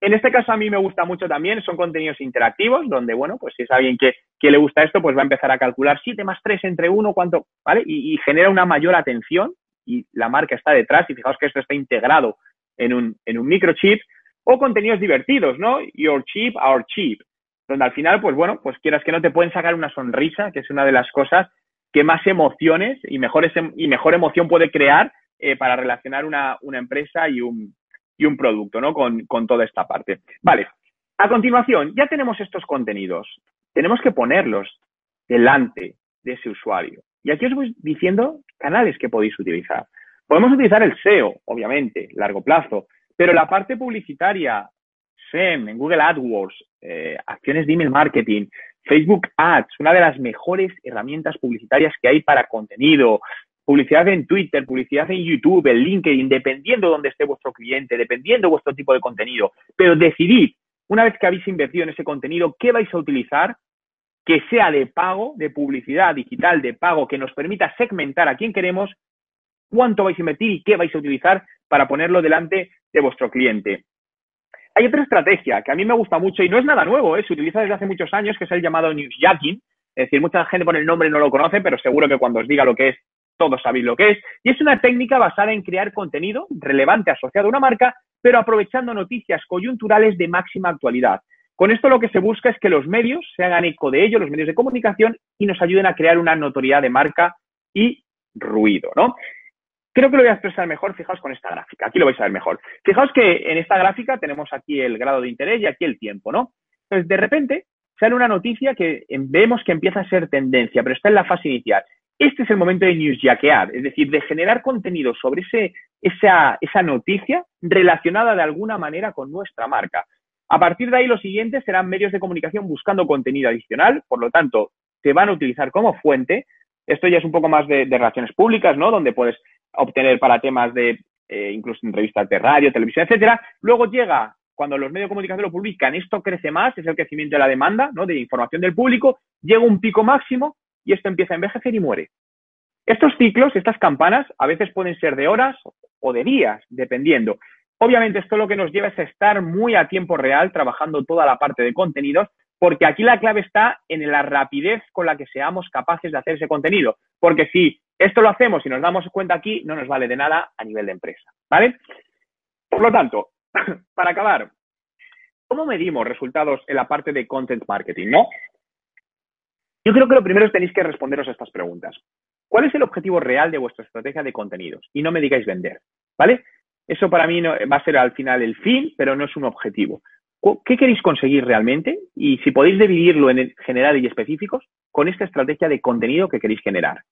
Speaker 1: En este caso a mí me gusta mucho también, son contenidos interactivos, donde, bueno, pues si es alguien que, le gusta esto, pues va a empezar a calcular 7 más 3 entre 1, cuánto, ¿vale? y genera una mayor atención y la marca está detrás, y fijaos que esto está integrado en un, en un microchip, o contenidos divertidos, ¿no? Your chip, our chip, donde al final, pues bueno, pues quieras que no te pueden sacar una sonrisa, que es una de las cosas que más emociones y mejor, y mejor emoción puede crear eh, para relacionar una, una, empresa y un, y un producto, ¿no? Con, con toda esta parte. Vale, a continuación, ya tenemos estos contenidos. Tenemos que ponerlos delante de ese usuario. Y aquí os voy diciendo canales que podéis utilizar. Podemos utilizar el SEO, obviamente, largo plazo, pero la parte publicitaria, SEM, en Google AdWords, eh, acciones de email marketing, Facebook Ads, una de las mejores herramientas publicitarias que hay para contenido, publicidad en Twitter, publicidad en YouTube, en LinkedIn, dependiendo de dónde esté vuestro cliente, dependiendo de vuestro tipo de contenido. Pero decidid, una vez que habéis invertido en ese contenido, qué vais a utilizar que sea de pago, de publicidad digital de pago, que nos permita segmentar a quién queremos, cuánto vais a invertir y qué vais a utilizar para ponerlo delante de vuestro cliente. Hay otra estrategia que a mí me gusta mucho y no es nada nuevo, ¿eh? se utiliza desde hace muchos años, que es el llamado newsjacking. Es decir, mucha gente por el nombre no lo conoce, pero seguro que cuando os diga lo que es, todos sabéis lo que es. Y es una técnica basada en crear contenido relevante asociado a una marca, pero aprovechando noticias coyunturales de máxima actualidad. Con esto lo que se busca es que los medios se hagan eco de ello, los medios de comunicación, y nos ayuden a crear una notoriedad de marca y ruido, ¿no? Creo que lo voy a expresar mejor, fijaos con esta gráfica, aquí lo vais a ver mejor. Fijaos que en esta gráfica tenemos aquí el grado de interés y aquí el tiempo, ¿no? Entonces, de repente, sale una noticia que vemos que empieza a ser tendencia, pero está en la fase inicial. Este es el momento de newsjackear, es decir, de generar contenido sobre ese, esa, esa noticia relacionada de alguna manera con nuestra marca. A partir de ahí, los siguientes serán medios de comunicación buscando contenido adicional, por lo tanto, se van a utilizar como fuente. Esto ya es un poco más de, relaciones públicas, ¿no? Donde puedes obtener para temas de eh, incluso entrevistas de radio, televisión, etcétera. Luego llega cuando los medios de comunicación lo publican, esto crece más, es el crecimiento de la demanda, ¿no? De información del público, llega un pico máximo y esto empieza a envejecer y muere. Estos ciclos, estas campanas, a veces pueden ser de horas o de días, dependiendo. Obviamente esto lo que nos lleva es a estar muy a tiempo real trabajando toda la parte de contenidos, porque aquí la clave está en la rapidez con la que seamos capaces de hacer ese contenido. Porque si esto lo hacemos y nos damos cuenta aquí, no nos vale de nada a nivel de empresa. ¿Vale? Por lo tanto, para acabar, ¿cómo medimos resultados en la parte de content marketing? ¿no? Yo creo que lo primero es tenéis que responderos a estas preguntas. ¿Cuál es el objetivo real de vuestra estrategia de contenidos? Y no me digáis vender, ¿vale? Eso para mí no, va a ser al final el fin, pero no es un objetivo. ¿Qué queréis conseguir realmente? Y si podéis dividirlo en general y específicos con esta estrategia de contenido que queréis generar.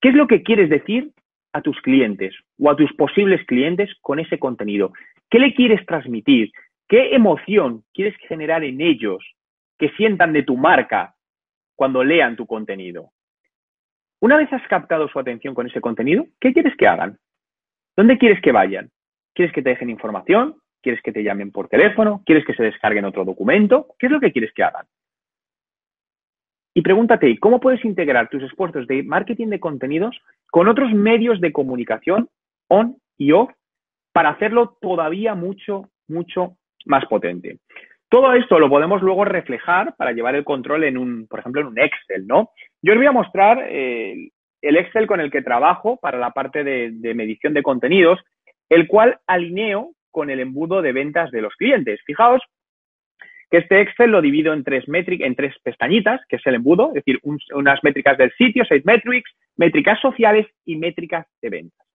Speaker 1: ¿Qué es lo que quieres decir a tus clientes o a tus posibles clientes con ese contenido? ¿Qué le quieres transmitir? ¿Qué emoción quieres generar en ellos que sientan de tu marca cuando lean tu contenido? Una vez has captado su atención con ese contenido, ¿qué quieres que hagan? ¿Dónde quieres que vayan? ¿Quieres que te dejen información? ¿Quieres que te llamen por teléfono? ¿Quieres que se descarguen otro documento? ¿Qué es lo que quieres que hagan? Y pregúntate, ¿cómo puedes integrar tus esfuerzos de marketing de contenidos con otros medios de comunicación on y off para hacerlo todavía mucho, mucho más potente? Todo esto lo podemos luego reflejar para llevar el control en un, por ejemplo, en un Excel, ¿no? Yo os voy a mostrar eh, el Excel con el que trabajo para la parte de, medición de contenidos, el cual alineo con el embudo de ventas de los clientes. Fijaos que este Excel lo divido en tres, en tres pestañitas, que es el embudo, es decir, unas métricas del sitio, Site Metrics, métricas sociales y métricas de ventas.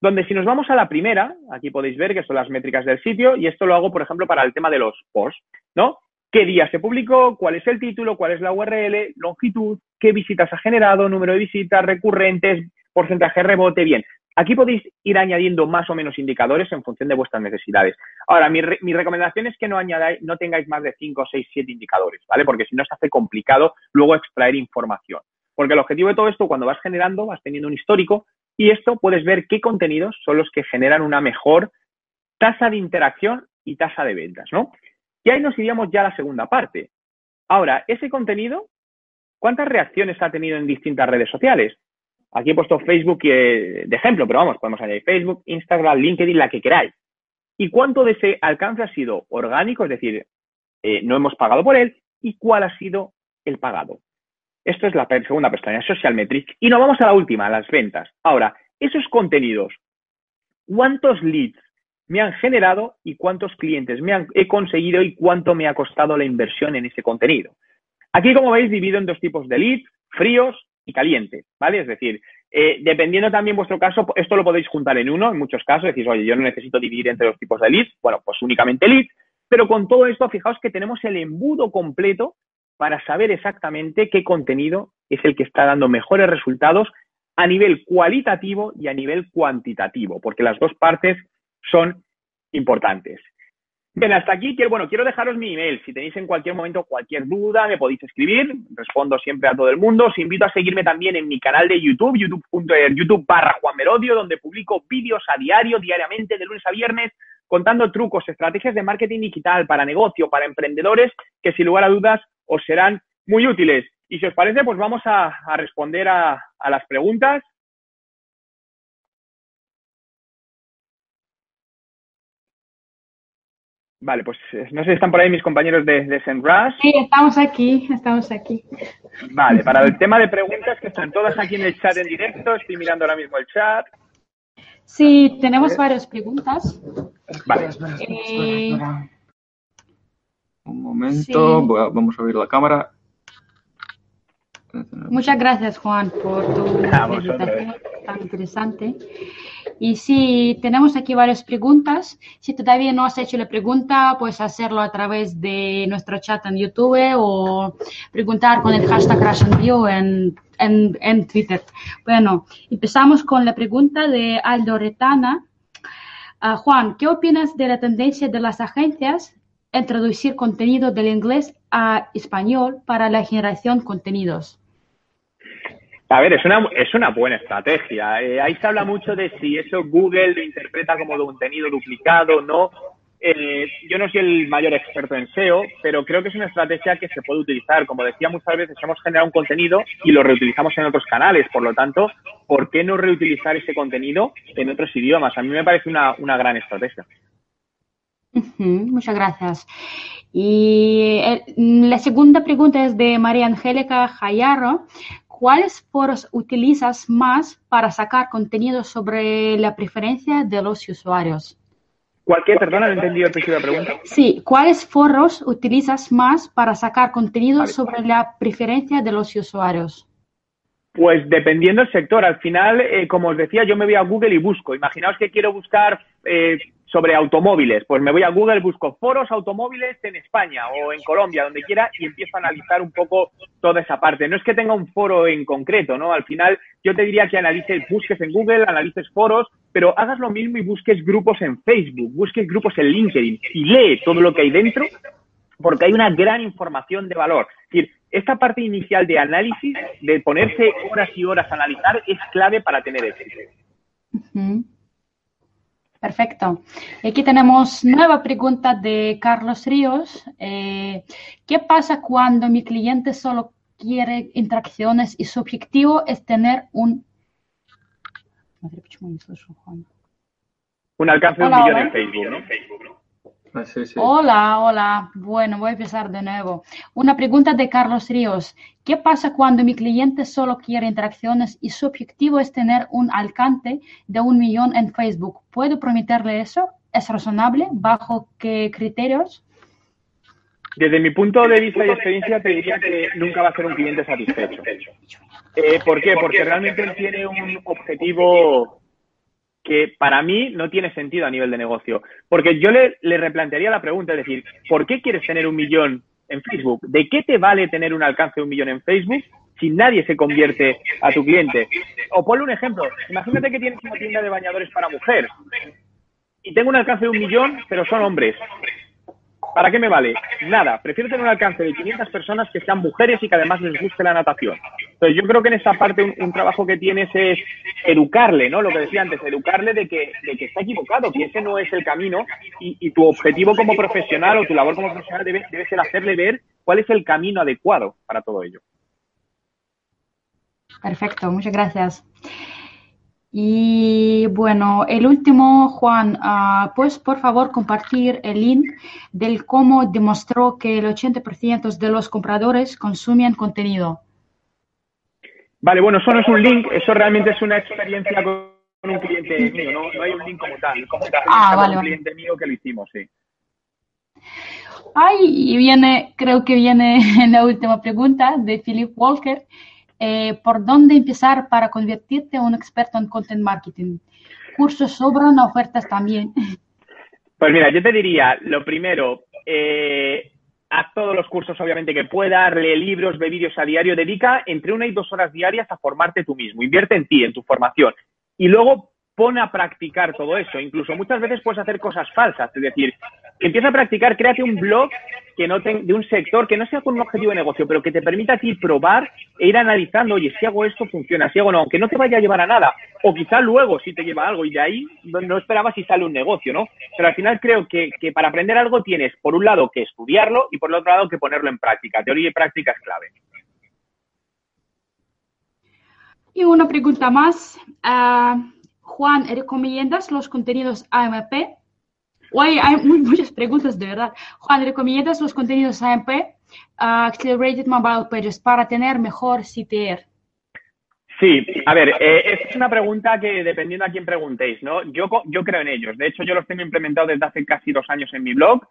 Speaker 1: Donde si nos vamos a la primera, aquí podéis ver que son las métricas del sitio y esto lo hago, por ejemplo, para el tema de los posts, ¿no? ¿Qué día se publicó? ¿Cuál es el título? ¿Cuál es la URL? Longitud, qué visitas ha generado, número de visitas, recurrentes, porcentaje de rebote, bien. Aquí podéis ir añadiendo más o menos indicadores en función de vuestras necesidades. Ahora, mi, recomendación es que no, añadáis, no tengáis más de 5, 6, 7 indicadores, ¿vale? Porque si no se hace complicado luego extraer información. Porque el objetivo de todo esto, cuando vas generando, vas teniendo un histórico y esto puedes ver qué contenidos son los que generan una mejor tasa de interacción y tasa de ventas, ¿no? Y ahí nos iríamos ya a la segunda parte. Ahora, ese contenido, ¿cuántas reacciones ha tenido en distintas redes sociales? Aquí he puesto Facebook de ejemplo, pero vamos, podemos añadir Facebook, Instagram, LinkedIn, la que queráis. ¿Y cuánto de ese alcance ha sido orgánico? Es decir, eh, no hemos pagado por él. ¿Y cuál ha sido el pagado? Esto es la segunda pestaña, Social Metrics. Y nos vamos a la última, las ventas. Ahora, esos contenidos, ¿cuántos leads me han generado y cuántos clientes me han, he conseguido y cuánto me ha costado la inversión en ese contenido? Aquí, como veis, divido en dos tipos de leads, fríos y caliente, ¿vale? Es decir, eh, dependiendo también vuestro caso, esto lo podéis juntar en uno, en muchos casos, decís, oye, yo no necesito dividir entre los tipos de leads, bueno, pues únicamente leads, pero con todo esto, fijaos que tenemos el embudo completo para saber exactamente qué contenido es el que está dando mejores resultados a nivel cualitativo y a nivel cuantitativo, porque las dos partes son importantes. Bien, hasta aquí, quiero, bueno, quiero dejaros mi email. Si tenéis en cualquier momento cualquier duda, me podéis escribir. Respondo siempre a todo el mundo. Os invito a seguirme también en mi canal de YouTube, youtube, YouTube barra Juan Merodio, donde publico vídeos a diario, diariamente, de lunes a viernes, contando trucos, estrategias de marketing digital para negocio, para emprendedores, que sin lugar a dudas os serán muy útiles. Y si os parece, pues vamos a, responder a las preguntas. Vale, pues eh, no sé si están por ahí mis compañeros de, de SEMrush.
Speaker 2: Sí, estamos aquí, estamos aquí.
Speaker 1: Vale, para el tema de preguntas que están todas aquí en el chat en directo, estoy mirando ahora mismo el chat.
Speaker 2: Sí, tenemos varias preguntas.
Speaker 1: Vale.
Speaker 2: Eh,
Speaker 3: Un momento,
Speaker 2: Sí.
Speaker 3: voy a- vamos a abrir la cámara.
Speaker 2: muchas gracias, Juan, por tu presentación tan interesante. Y si tenemos aquí varias preguntas, si todavía no has hecho la pregunta, puedes hacerlo a través de nuestro chat en YouTube o preguntar con el hashtag RussianView en, en, en Twitter. Bueno, empezamos con la pregunta de Aldo Retana. Ah, Juan, ¿qué opinas de la tendencia de las agencias a introducir contenido del inglés a español para la generación de contenidos?
Speaker 1: A ver, es una, es una buena estrategia. Eh, ahí se habla mucho de si eso Google lo interpreta como contenido duplicado o no. Eh, yo no soy el mayor experto en SEO, pero creo que es una estrategia que se puede utilizar. Como decía muchas veces, hemos generado un contenido y lo reutilizamos en otros canales. Por lo tanto, ¿por qué no reutilizar ese contenido en otros idiomas? A mí me parece una, una gran estrategia.
Speaker 2: Muchas gracias. Y eh, la segunda pregunta es de María Angélica Jayarro. ¿Cuáles foros utilizas más para sacar contenido sobre la preferencia de los usuarios?
Speaker 1: Cualquier, perdona, no he entendido el principio de la pregunta.
Speaker 2: Sí, ¿cuáles foros utilizas más para sacar contenido
Speaker 1: Vale.
Speaker 2: sobre la preferencia de los usuarios?
Speaker 1: Pues dependiendo del sector. Al final, eh, como os decía, yo me voy a Google y busco. Imaginaos que quiero buscar eh, sobre automóviles. Pues me voy a Google, busco foros automóviles en España o en Colombia, donde quiera, y empiezo a analizar un poco toda esa parte. No es que tenga un foro en concreto, ¿no? Al final, yo te diría que analices, busques en Google, analices foros, pero hagas lo mismo y busques grupos en Facebook, busques grupos en LinkedIn y lee todo lo que hay dentro porque hay una gran información de valor. Es decir, esta parte inicial de análisis, de ponerse horas y horas a analizar, es clave para tener éxito.
Speaker 2: Perfecto. Aquí tenemos nueva pregunta de Carlos Ríos. Eh, ¿Qué pasa cuando mi cliente solo quiere interacciones y su objetivo es tener un...
Speaker 1: Un alcance de un millón en Facebook.
Speaker 3: Ah, sí, sí.
Speaker 2: Hola, hola. Bueno, voy a empezar de nuevo. Una pregunta de Carlos Ríos. ¿Qué pasa cuando mi cliente solo quiere interacciones y su objetivo es tener un alcance de un millón en Facebook? ¿Puedo prometerle eso? ¿Es razonable? ¿Bajo qué criterios?
Speaker 1: Desde mi punto de vista y experiencia, te diría que nunca va a ser un cliente satisfecho. Eh, ¿Por qué? Porque realmente él tiene un objetivo que para mí no tiene sentido a nivel de negocio. Porque yo le, le replantearía la pregunta, es decir, ¿por qué quieres tener un millón en Facebook? ¿De qué te vale tener un alcance de un millón en Facebook si nadie se convierte a tu cliente? O ponle un ejemplo. Imagínate que tienes una tienda de bañadores para mujer y tengo un alcance de un millón, pero son hombres. ¿Para qué me vale? Nada. Prefiero tener un alcance de 500 personas que sean mujeres y que además les guste la natación. Entonces, yo creo que en esta parte un, trabajo que tienes es educarle, ¿no? Lo que decía antes, educarle de que, está equivocado, que ese no es el camino y, y tu objetivo como profesional o tu labor como profesional debe, debe ser hacerle ver cuál es el camino adecuado para todo ello.
Speaker 2: Perfecto, muchas gracias. Y bueno, el último, Juan, ah, pues por favor compartir el link del cómo demostró que el 80% de los compradores consumían contenido.
Speaker 1: Vale, bueno, eso no es un link, eso realmente es una experiencia con un cliente mío, no, no hay un link como tal, como experiencia
Speaker 2: Ah,
Speaker 1: con
Speaker 2: vale,
Speaker 1: un
Speaker 2: vale.
Speaker 1: cliente mío que lo hicimos, sí.
Speaker 2: Ay, y viene, creo que viene la última pregunta de Philip Walker. Eh, ¿por dónde empezar para convertirte en un experto en content marketing? Cursos sobran, ofertas también.
Speaker 1: Pues mira, yo te diría, lo primero, eh, haz todos los cursos obviamente que puedas, lee libros, ve vídeos a diario, dedica entre una y dos horas diarias a formarte tú mismo, invierte en ti, en tu formación. Y luego pon a practicar todo eso. Incluso muchas veces puedes hacer cosas falsas, es decir, empieza a practicar, créate un blog que no de un sector que no sea con un objetivo de negocio, pero que te permita a ti probar e ir analizando, oye, si hago esto funciona, si hago no, aunque no te vaya a llevar a nada, o quizá luego sí te lleva algo y de ahí no, no esperabas si sale un negocio, ¿no? Pero al final creo que, que para aprender algo tienes, por un lado, que estudiarlo y por el otro lado, que ponerlo en práctica. Teoría y práctica es clave.
Speaker 2: Y una pregunta más. Ah, Juan, ¿recomiendas los contenidos AMP? Oye, hay muy- muchas preguntas de verdad. Juan, ¿recomiendas los contenidos AMP, ah, Accelerated Mobile Pages, para tener mejor CTR?
Speaker 1: Sí, a ver, eh, es una pregunta que dependiendo a quién preguntéis, ¿no? Yo, yo creo en ellos. De hecho, yo los tengo implementados desde hace casi dos años en mi blog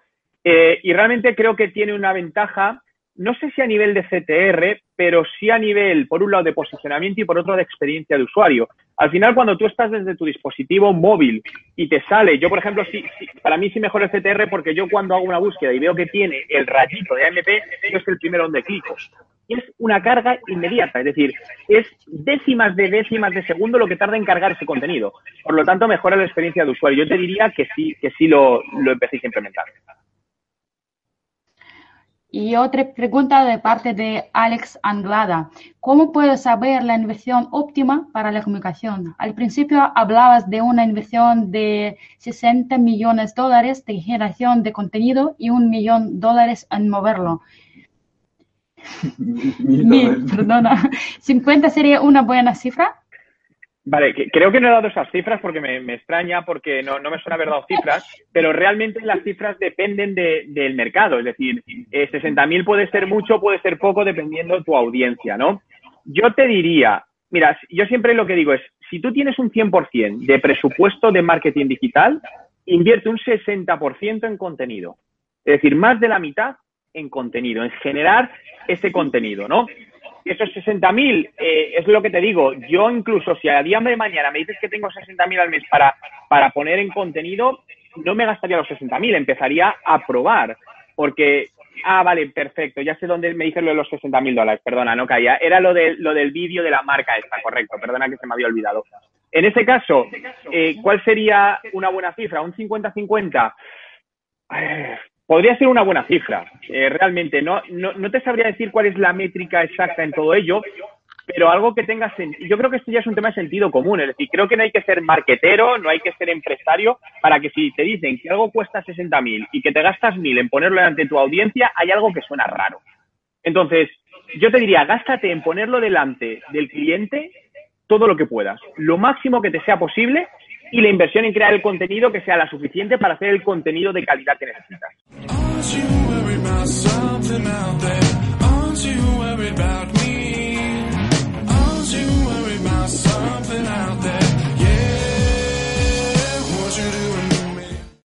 Speaker 1: eh, y realmente creo que tiene una ventaja, no sé si a nivel de CTR, pero sí a nivel, por un lado, de posicionamiento y por otro, de experiencia de usuario. Al final, cuando tú estás desde tu dispositivo móvil y te sale, yo, por ejemplo, sí, para mí sí mejor el CTR porque yo cuando hago una búsqueda y veo que tiene el rayito de AMP, yo es el primero donde clico es una carga inmediata, es decir, es décimas de décimas de segundo lo que tarda en cargar ese contenido. Por lo tanto, mejora la experiencia de usuario. Yo te diría que sí, que sí lo, lo empecéis a implementar.
Speaker 2: Y otra pregunta de parte de Alex Anglada. ¿Cómo puedo saber la inversión óptima para la comunicación? Al principio hablabas de una inversión de 60 millones de dólares de generación de contenido y un millón de dólares en moverlo. Mil, perdona. ¿50 sería una buena cifra?
Speaker 1: Vale, creo que no he dado esas cifras porque me, extraña, porque no, me suena haber dado cifras, pero realmente las cifras dependen del mercado. Es decir, eh, 60.000 puede ser mucho, puede ser poco, dependiendo de tu audiencia, ¿no? Yo te diría, mira, yo siempre lo que digo es, si tú tienes un 100% de presupuesto de marketing digital, invierte un 60% en contenido. Es decir, más de la mitad en contenido, en generar ese contenido, ¿no? Esos 60.000, eh, es lo que te digo, yo incluso si a día de mañana me dices que tengo 60.000 al mes para, para poner en contenido, no me gastaría los 60.000, empezaría a probar, porque, ah, vale, perfecto, ya sé dónde me dices lo de los 60.000 dólares, perdona, no caía, era lo, de, lo del vídeo de la marca esta, correcto, perdona que se me había olvidado. En ese caso, eh, ¿cuál sería una buena cifra? ¿Un 50-50? Podría ser una buena cifra, eh, realmente. No, no, te sabría decir cuál es la métrica exacta en todo ello, pero algo que tenga sentido. Yo creo que esto ya es un tema de sentido común. Es decir, creo que no hay que ser marquetero, no hay que ser empresario para que si te dicen que algo cuesta 60.000 y que te gastas 1.000 en ponerlo delante de tu audiencia, hay algo que suena raro. Entonces, yo te diría, gástate en ponerlo delante del cliente todo lo que puedas, lo máximo que te sea posible y la inversión en crear el contenido que sea la suficiente para hacer el contenido de calidad que necesitas.